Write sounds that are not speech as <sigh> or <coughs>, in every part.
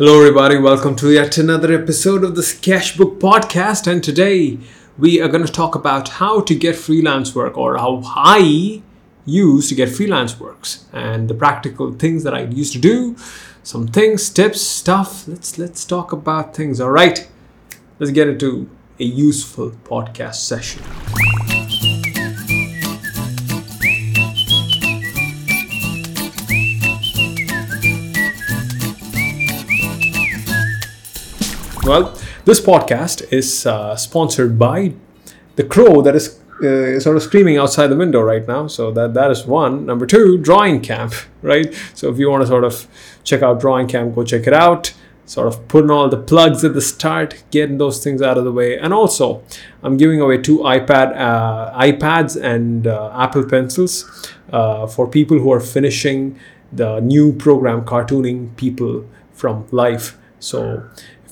Hello, everybody. Welcome to yet another episode of the Sketchbook Podcast. And today we are going to talk about how to get freelance work or how I use to get freelance works and the practical things that I used to do, some things, tips, stuff. Let's let's talk about things. All right. Let's get into a useful podcast session. Well, this podcast is uh, sponsored by the crow that is uh, sort of screaming outside the window right now. So that that is one. Number two, Drawing Camp, <laughs> right? So if you want to sort of check out Drawing Camp, go check it out. Sort of putting all the plugs at the start, getting those things out of the way, and also I'm giving away two iPad uh, iPads and uh, Apple Pencils uh, for people who are finishing the new program, cartooning people from life. So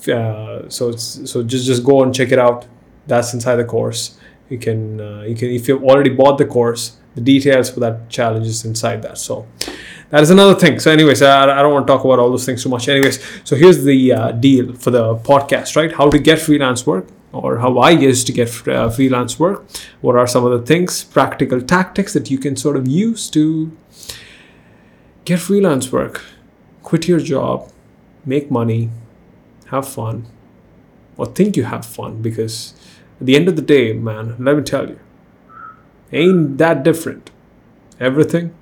uh, so so just just go and check it out. That's inside the course. You can uh, you can if you've already bought the course, the details for that challenge is inside that. So that is another thing. So, anyways, I, I don't want to talk about all those things too much. Anyways, so here's the uh, deal for the podcast, right? How to get freelance work, or how I used to get uh, freelance work. What are some of the things, practical tactics that you can sort of use to get freelance work? Quit your job, make money, have fun, or think you have fun because at the end of the day, man, let me tell you, ain't that different. Everything,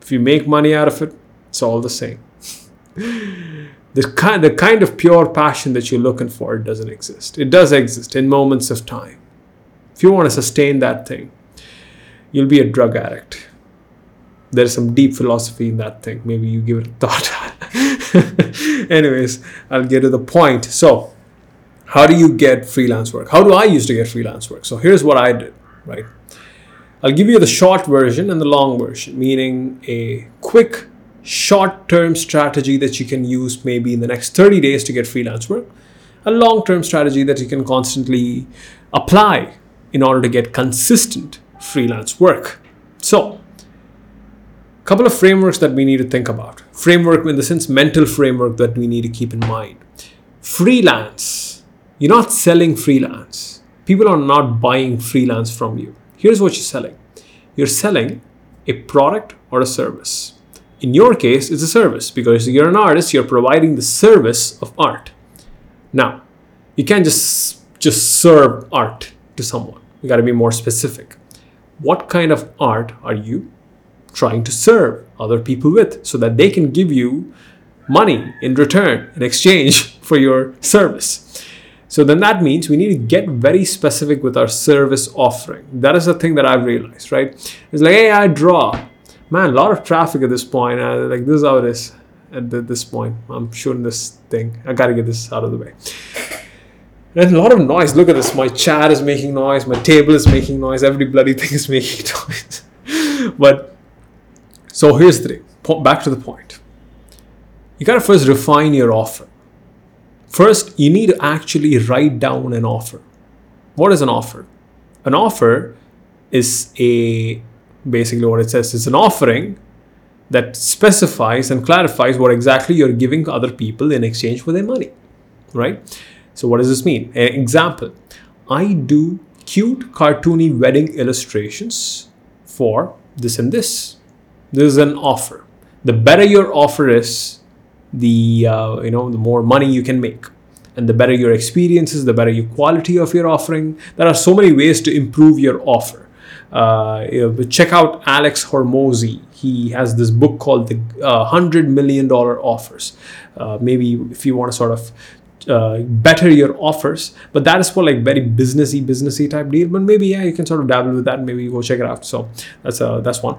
if you make money out of it, it's all the same. <laughs> the kind, the kind of pure passion that you're looking for doesn't exist. It does exist in moments of time. If you want to sustain that thing, you'll be a drug addict. There's some deep philosophy in that thing. Maybe you give it a thought. <laughs> <laughs> Anyways, I'll get to the point. So, how do you get freelance work? How do I used to get freelance work? So, here's what I did, right? I'll give you the short version and the long version, meaning a quick, short term strategy that you can use maybe in the next 30 days to get freelance work, a long term strategy that you can constantly apply in order to get consistent freelance work. So, couple of frameworks that we need to think about. Framework in the sense mental framework that we need to keep in mind. Freelance. You're not selling freelance. People are not buying freelance from you. Here's what you're selling. You're selling a product or a service. In your case, it's a service because you're an artist, you're providing the service of art. Now, you can't just just serve art to someone. You got to be more specific. What kind of art are you trying to serve other people with so that they can give you money in return, in exchange <laughs> for your service. So then that means we need to get very specific with our service offering. That is the thing that I've realized, right? It's like, hey, I draw. Man, a lot of traffic at this point. Uh, like, this is how it is at this point. I'm shooting this thing. I gotta get this out of the way. And a lot of noise. Look at this. My chat is making noise. My table is making noise. Every bloody thing is <laughs> making noise. but so here's the thing. Back to the point. You gotta first refine your offer. First, you need to actually write down an offer. What is an offer? An offer is a basically what it says is an offering that specifies and clarifies what exactly you're giving other people in exchange for their money. Right? So what does this mean? An example. I do cute cartoony wedding illustrations for this and this this is an offer. The better your offer is the uh, you know the more money you can make. And the better your experience is the better your quality of your offering. There are so many ways to improve your offer. Uh, check out alex hormozi. He has this book called the uh, 100 million dollar offers. Uh, maybe if you want to sort of uh, better your offers but that is for like very businessy businessy type deal. But maybe yeah you can sort of dabble with that. Maybe you go check it out. So that's uh that's one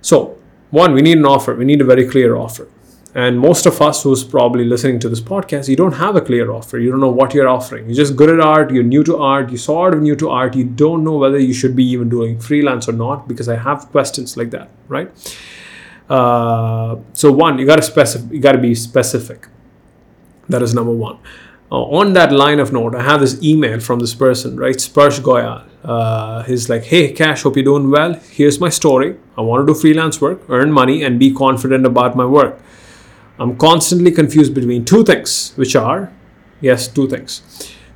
so, one, we need an offer. We need a very clear offer. And most of us who's probably listening to this podcast, you don't have a clear offer. You don't know what you're offering. You're just good at art. You're new to art. You're sort of new to art. You don't know whether you should be even doing freelance or not because I have questions like that, right? Uh, so one, you gotta specify. You gotta be specific. That is number one. Uh, on that line of note, I have this email from this person, right? Sparsh Goyal. Uh, he's like, hey, Kesh, hope you're doing well. Here's my story. I want to do freelance work, earn money, and be confident about my work. I'm constantly confused between two things, which are, yes, two things.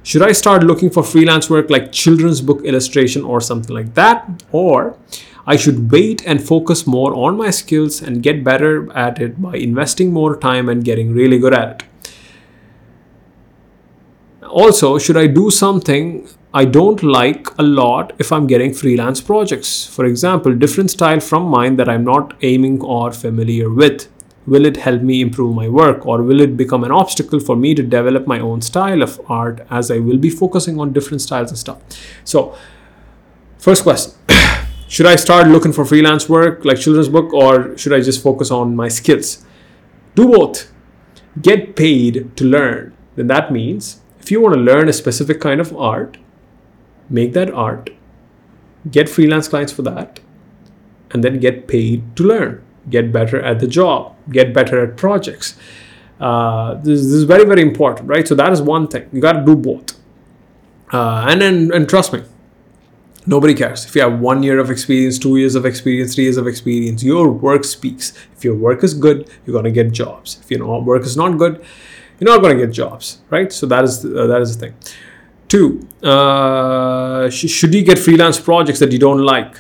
Should I start looking for freelance work like children's book illustration or something like that? Or I should wait and focus more on my skills and get better at it by investing more time and getting really good at it. Also, should I do something I don't like a lot if I'm getting freelance projects? For example, different style from mine that I'm not aiming or familiar with. Will it help me improve my work or will it become an obstacle for me to develop my own style of art as I will be focusing on different styles and stuff? So, first question <coughs> Should I start looking for freelance work like children's book or should I just focus on my skills? Do both. Get paid to learn. Then that means if you want to learn a specific kind of art, make that art, get freelance clients for that, and then get paid to learn. Get better at the job, get better at projects. Uh, this, this, is very, very important, right? So, that is one thing. You got to do both. Uh, and, and, and trust me, Nobody cares. If you have one year of experience, two years of experience, three years of experience, your work speaks. If your work is good, you're going to get jobs. If your work is not good, you're not going to get jobs, right? So that is uh, that is the thing. Two, uh, sh- should you get freelance projects that you don't like?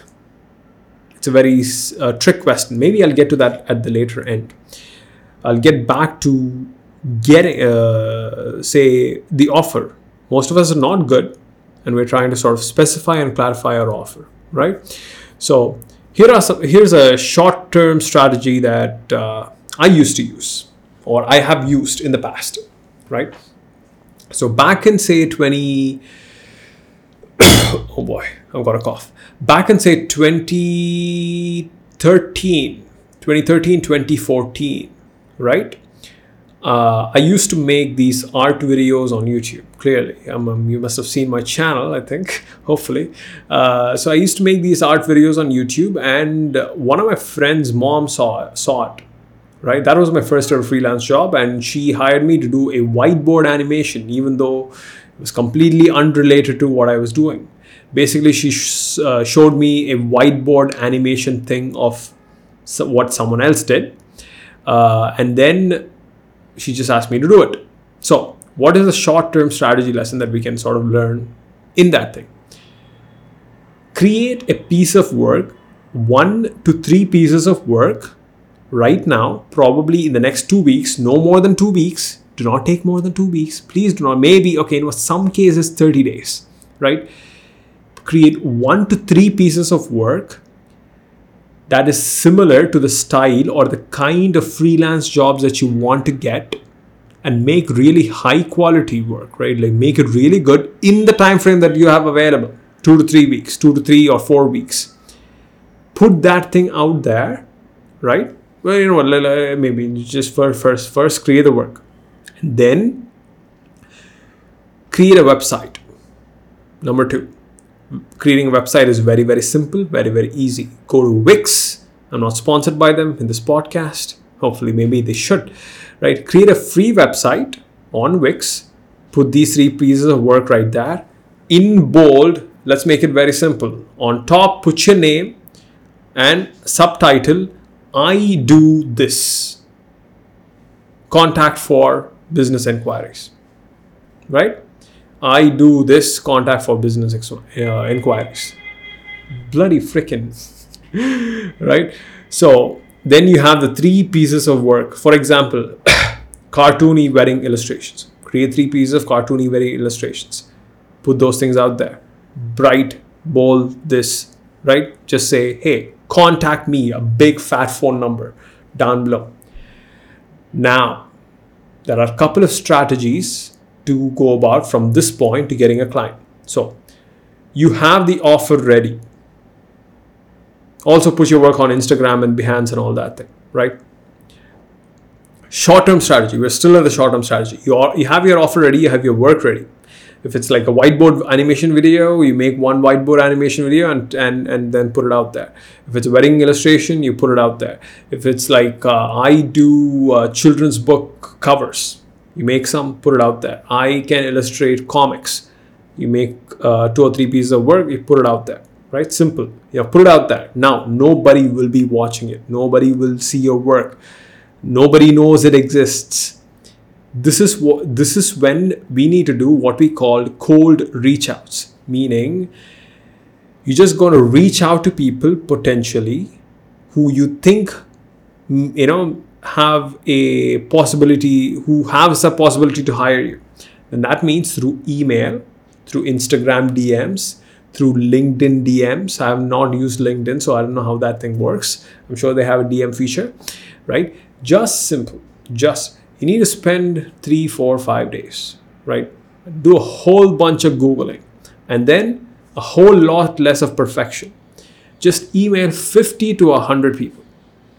It's a very uh, trick question. Maybe I'll get to that at the later end. I'll get back to getting, uh, say, the offer. Most of us are not good, and we're trying to sort of specify and clarify our offer, right? So here are some. Here's a short-term strategy that uh, I used to use, or I have used in the past, right? So back in say 20 <coughs> oh boy, I've got a cough. Back in say 2013, 2013, 2014, right? Uh, I used to make these art videos on YouTube. Clearly, um, you must have seen my channel, I think, <laughs> hopefully. Uh, so I used to make these art videos on YouTube, and one of my friends' mom saw saw it, right? That was my first ever freelance job and she hired me to do a whiteboard animation even though it was completely unrelated to what i was doing. Basically she sh- uh, showed me a whiteboard animation thing of so- what someone else did uh, and then she just asked me to do it. So what is the short term strategy lesson that we can sort of learn in that thing? Create a piece of work one to three pieces of work right now, probably in the next two weeks, no more than two weeks. Do not take more than two weeks. Please do not. Maybe, okay, in some cases, 30 days, right? Create one to three pieces of work that is similar to the style or the kind of freelance jobs that you want to get and make really high quality work right like make it really good in the time frame that you have available 2 to 3 weeks 2 to 3 or 4 weeks put that thing out there right well you know what maybe just first first first create the work. Then create a website. Number two creating a website is very very simple very very easy. Go to wix. I'm not sponsored by them in this podcast. Hopefully maybe they should right? Create a free website on wix. Put these three pieces of work right there. In bold let's make it very simple. On top put your name and subtitle I do this. Contact for business inquiries. Right? I do this contact for business ex- uh, inquiries. Bloody frickin'. <laughs> right? So then you have the three pieces of work. For example, <coughs> cartoony wedding illustrations. Create three pieces of cartoony wedding illustrations. Put those things out there. Bright, bold, this, right? Just say, hey, contact me, a big fat phone number down below. Now, there are a couple of strategies to go about from this point to getting a client. So, you have the offer ready. Also, put your work on Instagram and Behance and all that thing, right? Short term strategy. We're still in the short term strategy. You, are, you have your offer ready, you have your work ready if it's like a whiteboard animation video you make one whiteboard animation video and and and then put it out there. If it's a wedding illustration you put it out there. If it's like uh, i do uh, children's book covers you make some put it out there. I can illustrate comics. You make uh, two or three pieces of work you put it out there right? Simple. You have put it out there. Now nobody will be watching it. Nobody will see your work. Nobody knows it exists. This is what this is when we need to do what we call cold reach outs, meaning you're just going to reach out to people potentially who you think mm, you know have a possibility who has a possibility to hire you. And that means through email through instagram dms through linkedin dms i have not used linkedin so i don't know how that thing works. I'm sure they have a dm feature right? Just simple just you need to spend three four five days right do a whole bunch of googling and then a whole lot less of perfection just email 50 to 100 people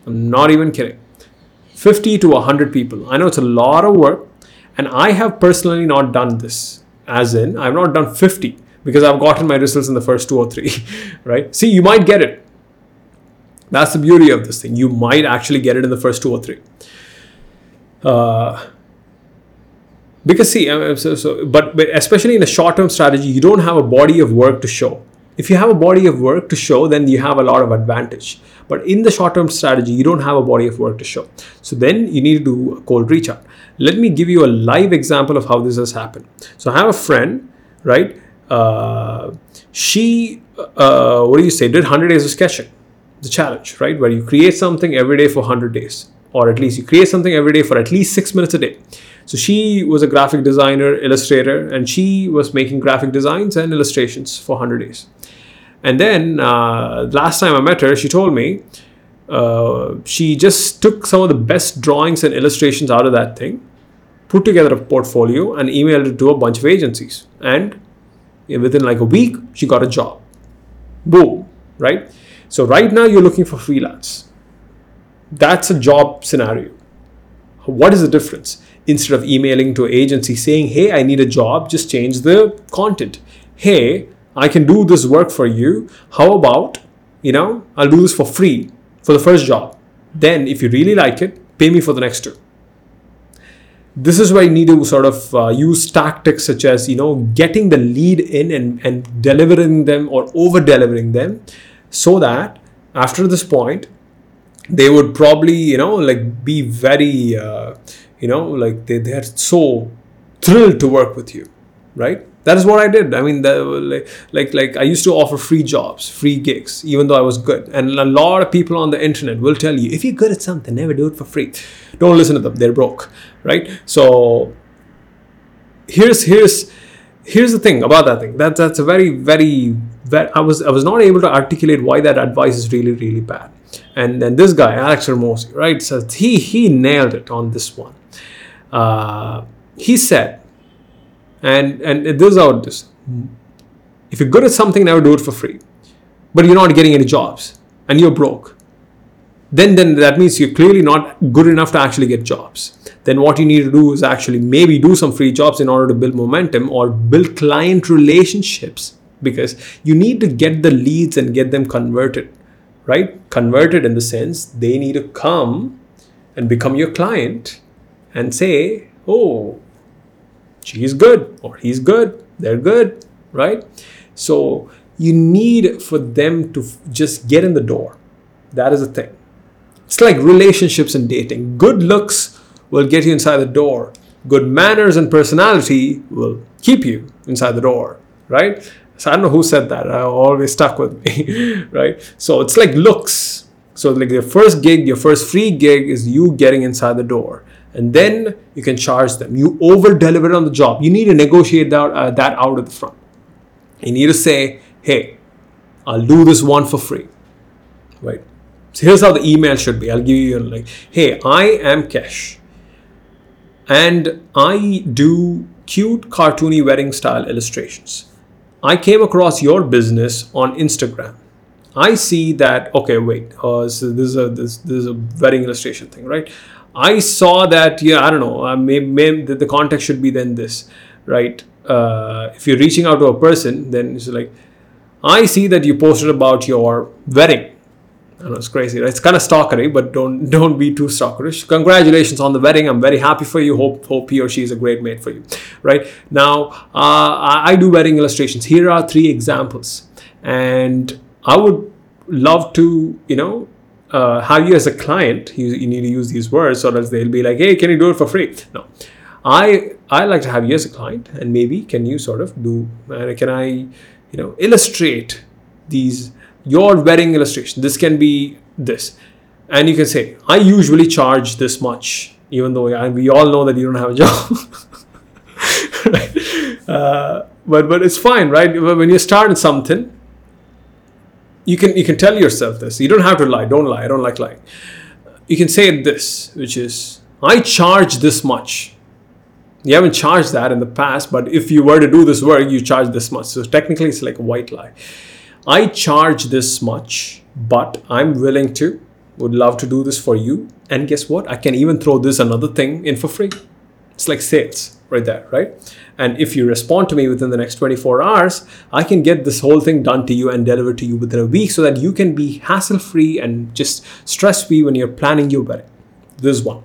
i'm not even kidding 50 to 100 people. I know it's a lot of work, and I have personally not done this, as in, I've not done 50 because I've gotten my results in the first two or three, <laughs> right? See, you might get it. That's the beauty of this thing. You might actually get it in the first two or three. Uh, because see, so, so, but, but especially in a short-term strategy, you don't have a body of work to show. If you have a body of work to show, then you have a lot of advantage. But in the short term strategy, you don't have a body of work to show. So then you need to do a cold reach out. Let me give you a live example of how this has happened. So I have a friend, right? Uh, she, uh, what do you say, did 100 days of sketching, the challenge, right? Where you create something every day for 100 days, or at least you create something every day for at least six minutes a day. So she was a graphic designer, illustrator, and she was making graphic designs and illustrations for 100 days. And then uh, last time I met her, she told me uh, she just took some of the best drawings and illustrations out of that thing, put together a portfolio, and emailed it to a bunch of agencies. And within like a week, she got a job. Boom, right? So right now you're looking for freelance. That's a job scenario. What is the difference? Instead of emailing to an agency saying, hey, I need a job, just change the content. Hey, I can do this work for you. How about, you know, I'll do this for free for the first job. Then, if you really like it, pay me for the next two. This is where you need to sort of uh, use tactics such as, you know, getting the lead in and, and delivering them or over delivering them so that after this point, they would probably, you know, like be very, uh, you know, like they, they're so thrilled to work with you, right? that is what I did. I mean, like, like, like I used to offer free jobs, free gigs, even though I was good. And a lot of people on the internet will tell you, if you're good at something, never do it for free. Don't listen to them; they're broke, right? So here's here's here's the thing about that thing. That that's a very very that I was I was not able to articulate why that advice is really really bad. And then this guy Alex Hormozi, right? So he he nailed it on this one. Uh, he said and and this is how it is. If you're good at something, never do it for free. But you're not getting any jobs and you're broke. Then then that means you're clearly not good enough to actually get jobs. Then what you need to do is actually maybe do some free jobs in order to build momentum or build client relationships because you need to get the leads and get them converted right? Converted in the sense they need to come and become your client and say oh she's good or he's good they're good right? So you need for them to f- just get in the door. That is the thing. It's like relationships and dating. Good looks will get you inside the door. Good manners and personality will keep you inside the door right so i don't know who said that i always stuck with me <laughs> right so it's like looks so like your first gig your first free gig is you getting inside the door and then you can charge them. You over deliver on the job. You need to negotiate that, uh, that out at the front. You need to say, hey, I'll do this one for free. Right? So here's how the email should be. I'll give you like, hey, I am Kesh. And I do cute cartoony wedding style illustrations. I came across your business on Instagram. I see that okay, wait, uh, so this is a this, this is a wedding illustration thing, right? I saw that, yeah, I don't know, uh, maybe the, the context should be then this, right? Uh, if you're reaching out to a person, then it's like, I see that you posted about your wedding. I know it's crazy. It's kind of stalkery, but don't <laughs> don't be too stalkerish. Congratulations on the wedding. I'm very happy for you. Hope hope he or she is a great mate for you. Right now, uh, I do wedding illustrations. Here are three examples, and I would love to you know uh, have you as a client. You, you need to use these words, or else they'll be like, "Hey, can you do it for free?" No, I I like to have you as a client, and maybe can you sort of do? Uh, can I, you know, illustrate these your wedding illustration? This can be this, and you can say, "I usually charge this much," even though I, we all know that you don't have a job. <laughs> right? Uh, but but it's fine, right? When you start something, you can you can tell yourself this. You don't have to lie. Don't lie. I don't like lying. You can say this, which is, "I charge this much." You haven't charged that in the past, but if you were to do this work, you charge this much. So technically, it's like a white lie. I charge this much, but I'm willing to, would love to do this for you. And guess what? I can even throw this another thing in for free. It's like sales right there, right? And if you respond to me within the next 24 hours, I can get this whole thing done to you and delivered to you within a week so that you can be hassle free and just stress free when you're planning your wedding. This is one.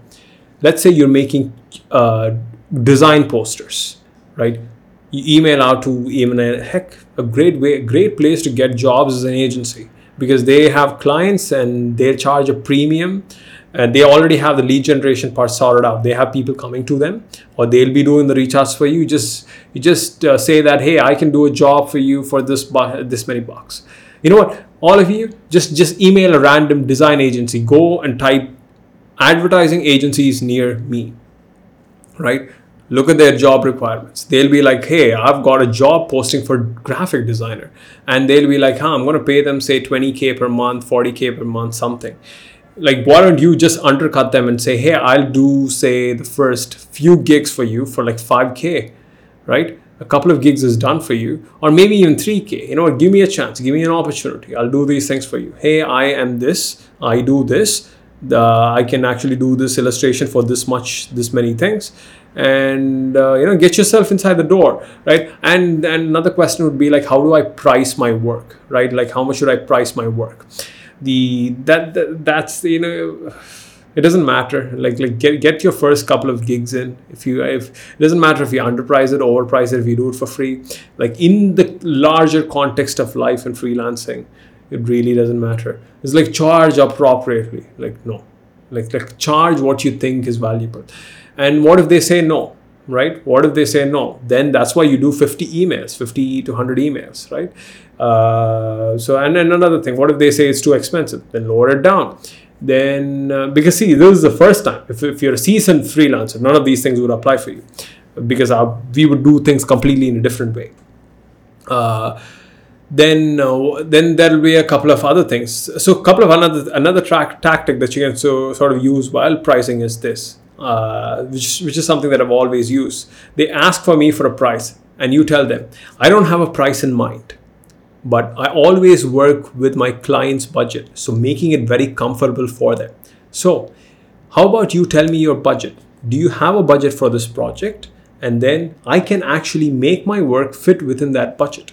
Let's say you're making uh, design posters, right? You email out to even a heck, a great way, a great place to get jobs as an agency because they have clients and they charge a premium. And they already have the lead generation part sorted out. They have people coming to them or they'll be doing the recharge for you. You just you just uh, say that hey i can do a job for you for this bu- this many bucks. You know what? All of you just just email a random design agency. Go and type advertising agencies near me. Right look at their job requirements. They'll be like hey i've got a job posting for graphic designer. And they'll be like huh i'm going to pay them say 20k per month 40k per month something. Like why don't you just undercut them and say hey i'll do say the first few gigs for you for like 5k right? A couple of gigs is done for you or maybe even 3k you know what? Give me a chance. Give me an opportunity. I'll do these things for you. Hey i am this. I do this. The, i can actually do this illustration for this much this many things and uh, you know get yourself inside the door right? And and another question would be like how do i price my work right? Like how much should i price my work? The that, that that's you know it doesn't matter. Like like get, get your first couple of gigs in. If you if it doesn't matter if you underprice it overprice it if you do it for free. Like in the larger context of life and freelancing it really doesn't matter. It's like charge appropriately. Like no. Like like charge what you think is valuable and what if they say no right? What if they say no? Then that's why you do 50 emails 50 to 100 emails right? Uh, so and then another thing what if they say it's too expensive? Then lower it down. Then uh, because see this is the first time. If, if you're a seasoned freelancer none of these things would apply for you. Because our, we would do things completely in a different way. Uh, then uh, then there'll be a couple of other things. So a couple of another another track tactic that you can so sort of use while pricing is this uh, which, which is something that I've always used. They ask for me for a price, and you tell them, I don't have a price in mind, but I always work with my client's budget, so making it very comfortable for them. So, how about you tell me your budget? Do you have a budget for this project? And then I can actually make my work fit within that budget.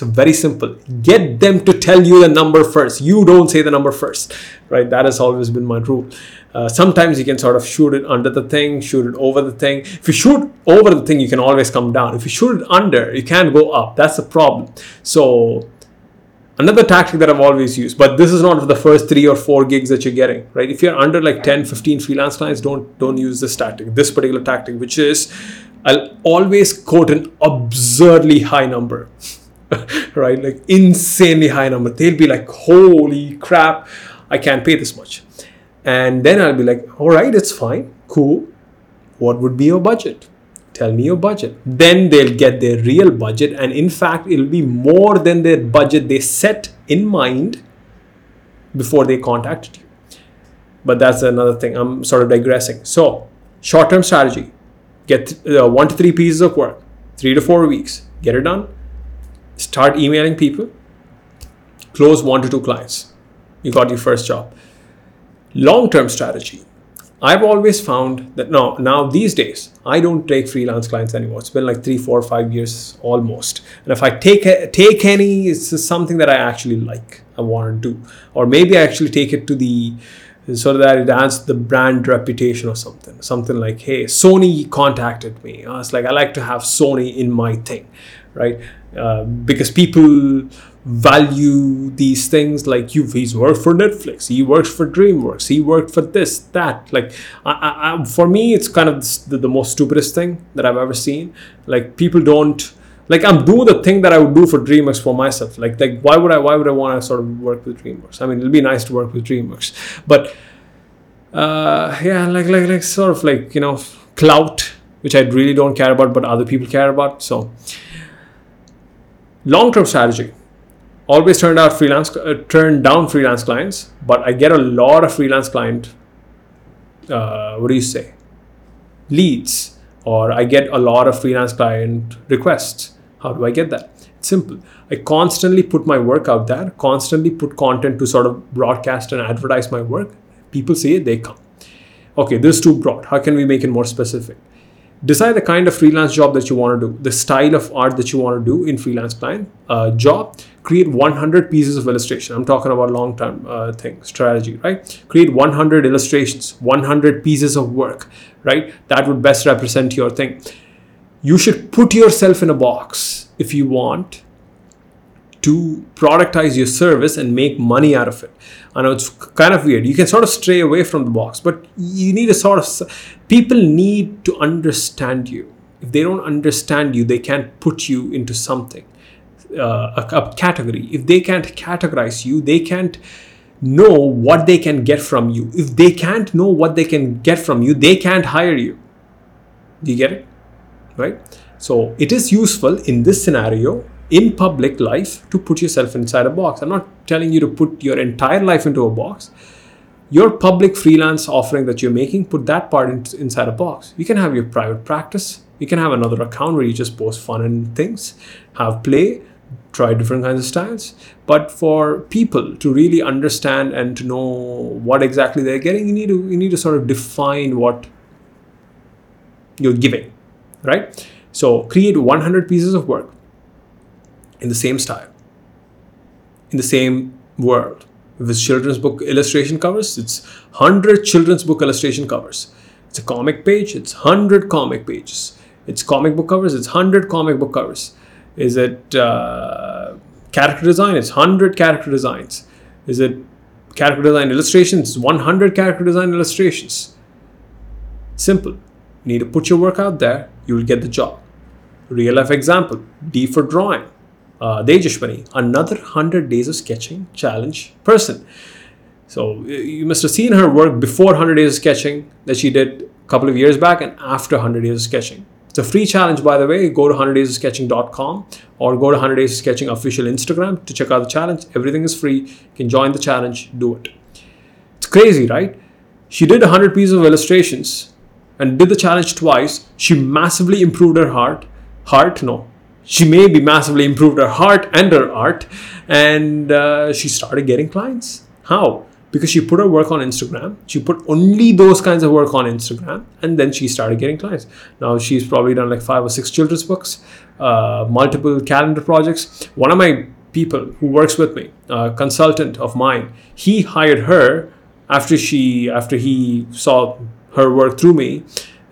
It's very simple. Get them to tell you the number first. You don't say the number first, right? That has always been my rule. Uh, sometimes you can sort of shoot it under the thing, shoot it over the thing. If you shoot over the thing, you can always come down. If you shoot it under, you can't go up. That's the problem. So another tactic that I've always used, but this is not for the first three or four gigs that you're getting, right? If you're under like 10, 15 freelance clients, don't don't use this tactic, this particular tactic, which is I'll always quote an absurdly high number. <laughs> right? Like insanely high number. They'll be like, holy crap, I can't pay this much. And then I'll be like, all right, it's fine, cool. What would be your budget? Tell me your budget. Then they'll get their real budget. And in fact, it'll be more than their budget they set in mind before they contacted you. But that's another thing. I'm sort of digressing. So, short term strategy get uh, one to three pieces of work, three to four weeks, get it done start emailing people, close one to two clients. You got your first job. Long term strategy. I've always found that now, now these days, I don't take freelance clients anymore. It's been like three, four, five years almost. And if I take take any, it's something that I actually like, I want to do, or maybe I actually take it to the so that it adds the brand reputation or something. Something like, hey, Sony contacted me. I was like, I like to have Sony in my thing, right? Uh, because people value these things like you he's worked for netflix he works for dreamworks he worked for this that. Like I, I, for me it's kind of the, the most stupidest thing that i've ever seen. Like people don't like i'm doing the thing that i would do for dreamworks for myself. Like like why would i why would i want to sort of work with dreamworks? I mean it'll be nice to work with dreamworks but uh yeah like like like sort of like you know clout which i really don't care about but other people care about so long-term strategy. Always turned out freelance uh, turned down freelance clients but i get a lot of freelance client uh, what do you say? Leads or i get a lot of freelance client requests. How do i get that? It's simple. I constantly put my work out there constantly put content to sort of broadcast and advertise my work. People see it they come. Okay this is too broad. How can we make it more specific decide the kind of freelance job that you want to do the style of art that you want to do in freelance client uh, job create 100 pieces of illustration. I'm talking about long term uh, thing strategy right? Create 100 illustrations 100 pieces of work right? That would best represent your thing. You should put yourself in a box if you want to productize your service and make money out of it. I know it's kind of weird. You can sort of stray away from the box, but you need a sort of people need to understand you. If they don't understand you, they can't put you into something, uh, a, a category. If they can't categorize you, they can't know what they can get from you. If they can't know what they can get from you, they can't hire you. Do you get it? Right? So it is useful in this scenario in public life to put yourself inside a box. I'm not telling you to put your entire life into a box. Your public freelance offering that you're making, put that part in, inside a box. You can have your private practice. You can have another account where you just post fun and things, have play, try different kinds of styles. But for people to really understand and to know what exactly they're getting, you need to you need to sort of define what you're giving, right? So create 100 pieces of work in the same style, in the same world. with children's book illustration covers, it's 100 children's book illustration covers. It's a comic page, it's 100 comic pages. It's comic book covers, it's 100 comic book covers. Is it uh, character design? It's 100 character designs. Is it character design illustrations? It's 100 character design illustrations. Simple. You need to put your work out there, you will get the job. Real life example D for drawing uh, Dejashwani, another 100 days of sketching challenge person. So you must have seen her work before 100 days of sketching that she did a couple of years back and after 100 days of sketching. It's a free challenge, by the way. Go to 100daysofsketching.com or go to 100 Days of Sketching official Instagram to check out the challenge. Everything is free. You can join the challenge, do it. It's crazy, right? She did 100 pieces of illustrations and did the challenge twice. She massively improved her heart. Heart, no, she maybe massively improved her heart and her art and uh, she started getting clients. How? Because she put her work on instagram. She put only those kinds of work on instagram and then she started getting clients. Now she's probably done like five or six children's books uh, multiple calendar projects. One of my people who works with me a consultant of mine he hired her after she after he saw her work through me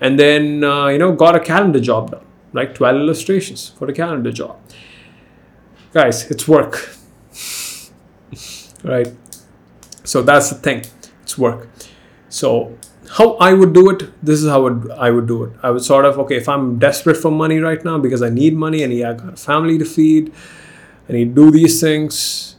and then uh, you know got a calendar job done like 12 illustrations for a calendar job. Guys, it's work. <laughs> right? So that's the thing. It's work. So how I would do it, this is how I would do it. I would sort of, okay, if I'm desperate for money right now because I need money and yeah, I got a family to feed, I need to do these things.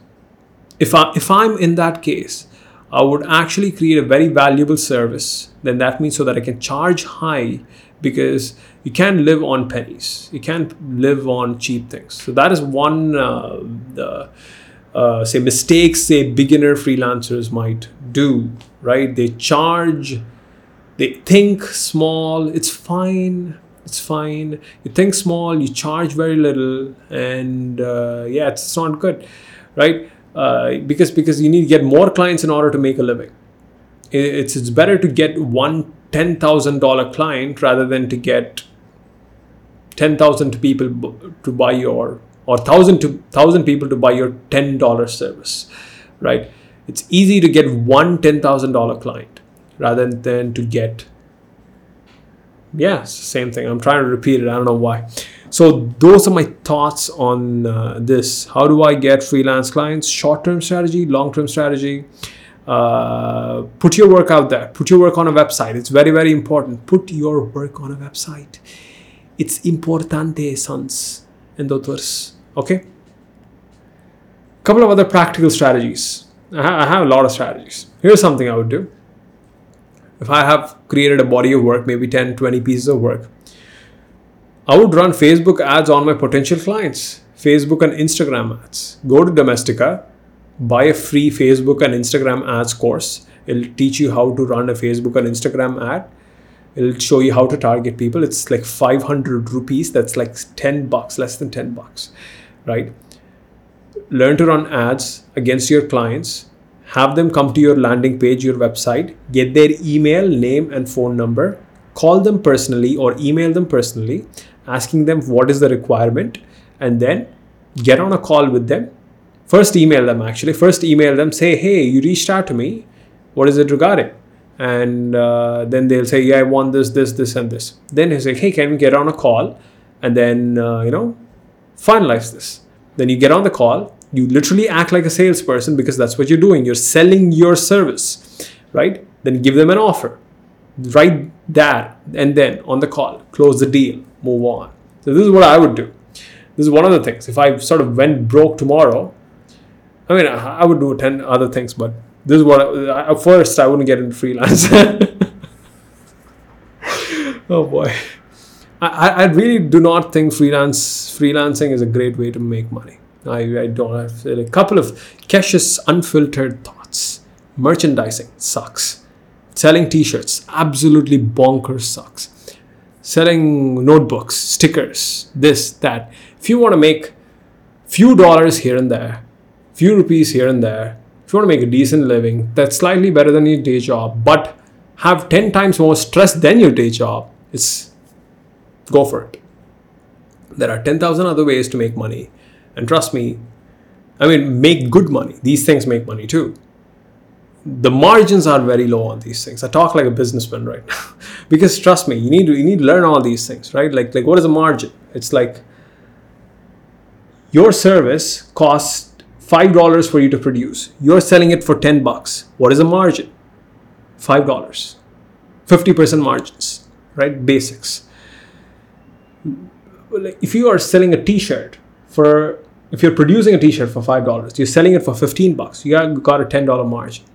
If I if I'm in that case, I would actually create a very valuable service. Then that means so that I can charge high because you can't live on pennies. You can't live on cheap things. So that is one uh, the uh, say mistakes say beginner freelancers might do. Right? They charge. They think small. It's fine. It's fine. You think small. You charge very little, and uh, yeah, it's, it's not good, right? Uh, because because you need to get more clients in order to make a living. It's it's better to get one $10,000 client rather than to get 10,000 people to buy your or 1000 to 1000 people to buy your $10 service right it's easy to get one $10,000 client rather than to get yeah same thing i'm trying to repeat it i don't know why So those are my thoughts on uh, this. How do I get freelance clients? Short-term strategy, long-term strategy. Uh, put your work out there. Put your work on a website. It's very very important. Put your work on a website. It's importante, sons and daughters. Okay. Couple of other practical strategies. I, ha- I have a lot of strategies. Here's something I would do. If I have created a body of work, maybe 10, 20 pieces of work, I would run Facebook ads on my potential clients, Facebook and Instagram ads. Go to Domestika, buy a free Facebook and Instagram ads course. It'll teach you how to run a Facebook and Instagram ad. It'll show you how to target people. It's like 500 rupees. That's like 10 bucks, less than 10 bucks, right? Learn to run ads against your clients. Have them come to your landing page, your website, get their email, name, and phone number. Call them personally or email them personally asking them what is the requirement and then get on a call with them first email them actually. First email them say hey you reached out to me. What is it regarding? And uh, then they'll say yeah i want this this this and this. Then they say hey can we get on a call? And then uh, you know finalize this. Then you get on the call. You literally act like a salesperson because that's what you're doing. You're selling your service right? Then give them an offer. Right there and then on the call. Close the deal. Move on. So this is what I would do. This is one of the things. If I sort of went broke tomorrow, I mean, I would do 10 other things, but this is what I, first I wouldn't get into freelance. <laughs> oh boy. I, I really do not think freelance freelancing is a great way to make money. I, I don't have a couple of Kesh's unfiltered thoughts. Merchandising sucks. Selling t-shirts absolutely bonkers sucks selling notebooks, stickers, this, that. If you want to make few dollars here and there, few rupees here and there, if you want to make a decent living, that's slightly better than your day job, but have 10 times more stress than your day job, it's go for it. There are 10,000 other ways to make money. And trust me, I mean, make good money. These things make money too the margins are very low on these things. I talk like a businessman right now <laughs> because trust me, you need to you need to learn all these things, right? Like like what is a margin? It's like your service costs five dollars for you to produce. You're selling it for ten bucks. What is a margin? Five dollars, fifty percent margins, right? Basics. If you are selling a T-shirt for if you're producing a T-shirt for five dollars, you're selling it for fifteen bucks. You got a ten dollar margin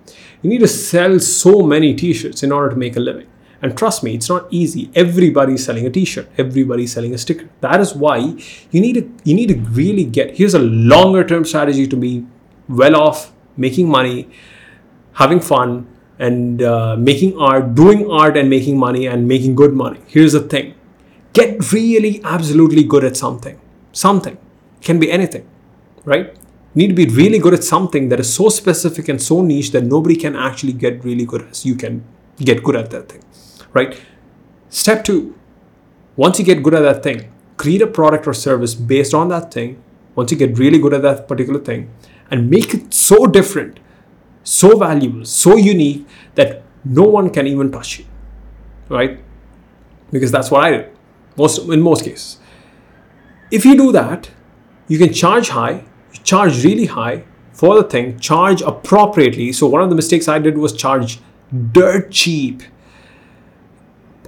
you need to sell so many t-shirts in order to make a living. And trust me, it's not easy. Everybody's selling a t-shirt, everybody's selling a sticker. That is why you need to you need to really get here's a longer term strategy to be well off, making money, having fun, and uh, making art, doing art and making money and making good money. Here's the thing. Get really absolutely good at something. Something. Can be anything. Right? need to be really good at something that is so specific and so niche that nobody can actually get really good as you can get good at that thing right? Step two once you get good at that thing create a product or service based on that thing once you get really good at that particular thing and make it so different so valuable so unique that no one can even touch you right? Because that's what i did most in most cases. If you do that you can charge high charge really high for the thing, charge appropriately. So one of the mistakes I did was charge dirt cheap,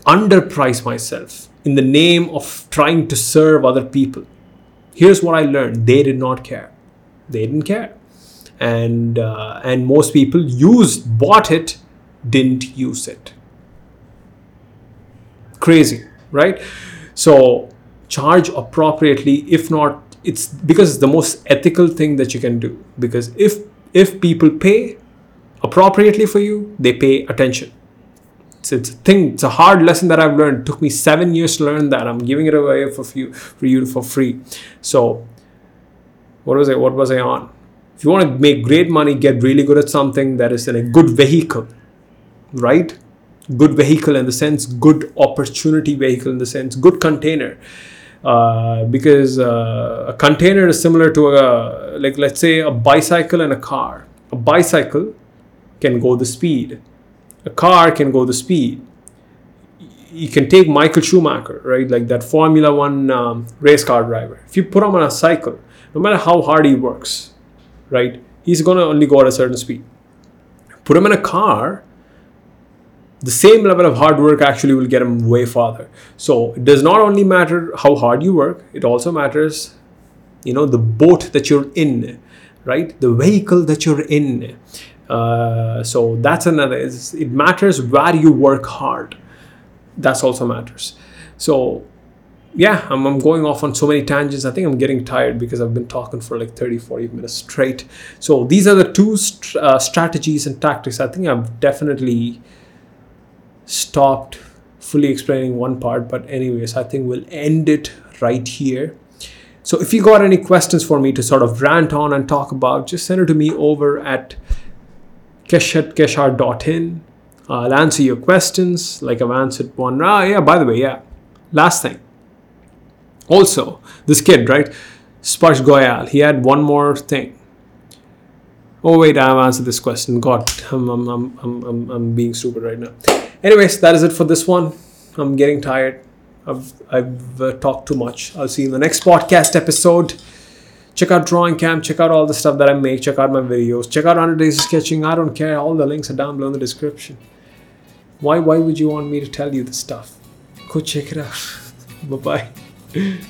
underprice myself in the name of trying to serve other people. Here's what I learned: they did not care. They didn't care, and uh, and most people used bought it, didn't use it. Crazy, right? So charge appropriately, if not it's because it's the most ethical thing that you can do because if if people pay appropriately for you they pay attention it's, it's a thing it's a hard lesson that i've learned. It took me seven years to learn that. I'm giving it away for you for you for free. So what was i what was i on? If you want to make great money get really good at something that is in a good vehicle right? Good vehicle in the sense good opportunity vehicle in the sense good container. Uh, because uh, a container is similar to a like let's say a bicycle and a car. A bicycle can go the speed a car can go the speed you can take Michael Schumacher, right? Like that Formula One um, race car driver. If you put him on a cycle, no matter how hard he works, right, he's going to only go at a certain speed. Put him in a car, the same level of hard work actually will get him way farther. So it does not only matter how hard you work, it also matters, you know, the boat that you're in, right? The vehicle that you're in. Uh, so that's another. It matters where you work hard. That's also matters. So yeah, I'm, I'm going off on so many tangents. I think I'm getting tired because I've been talking for like 30, 40 minutes straight. So these are the two st- uh, strategies and tactics. I think I've definitely stopped fully explaining one part. But, anyways, I think we'll end it right here. So, if you got any questions for me to sort of rant on and talk about, just send it to me over at keshat.keshar.in. Uh, I'll answer your questions like I've answered one. Ah, yeah, by the way, yeah. Last thing. Also, this kid, right? Sparsh Goyal, he had one more thing. Oh, wait, I've answered this question. God, I'm, I'm, I'm, I'm, I'm being stupid right now. Anyways, that is it for this one. I'm getting tired. I've, I've uh, talked too much. I'll see you in the next podcast episode. Check out Drawing Camp. Check out all the stuff that I make. Check out my videos. Check out 100 Days of Sketching. I don't care. All the links are down below in the description. Why, why would you want me to tell you this stuff? Go check it out. <laughs> bye bye.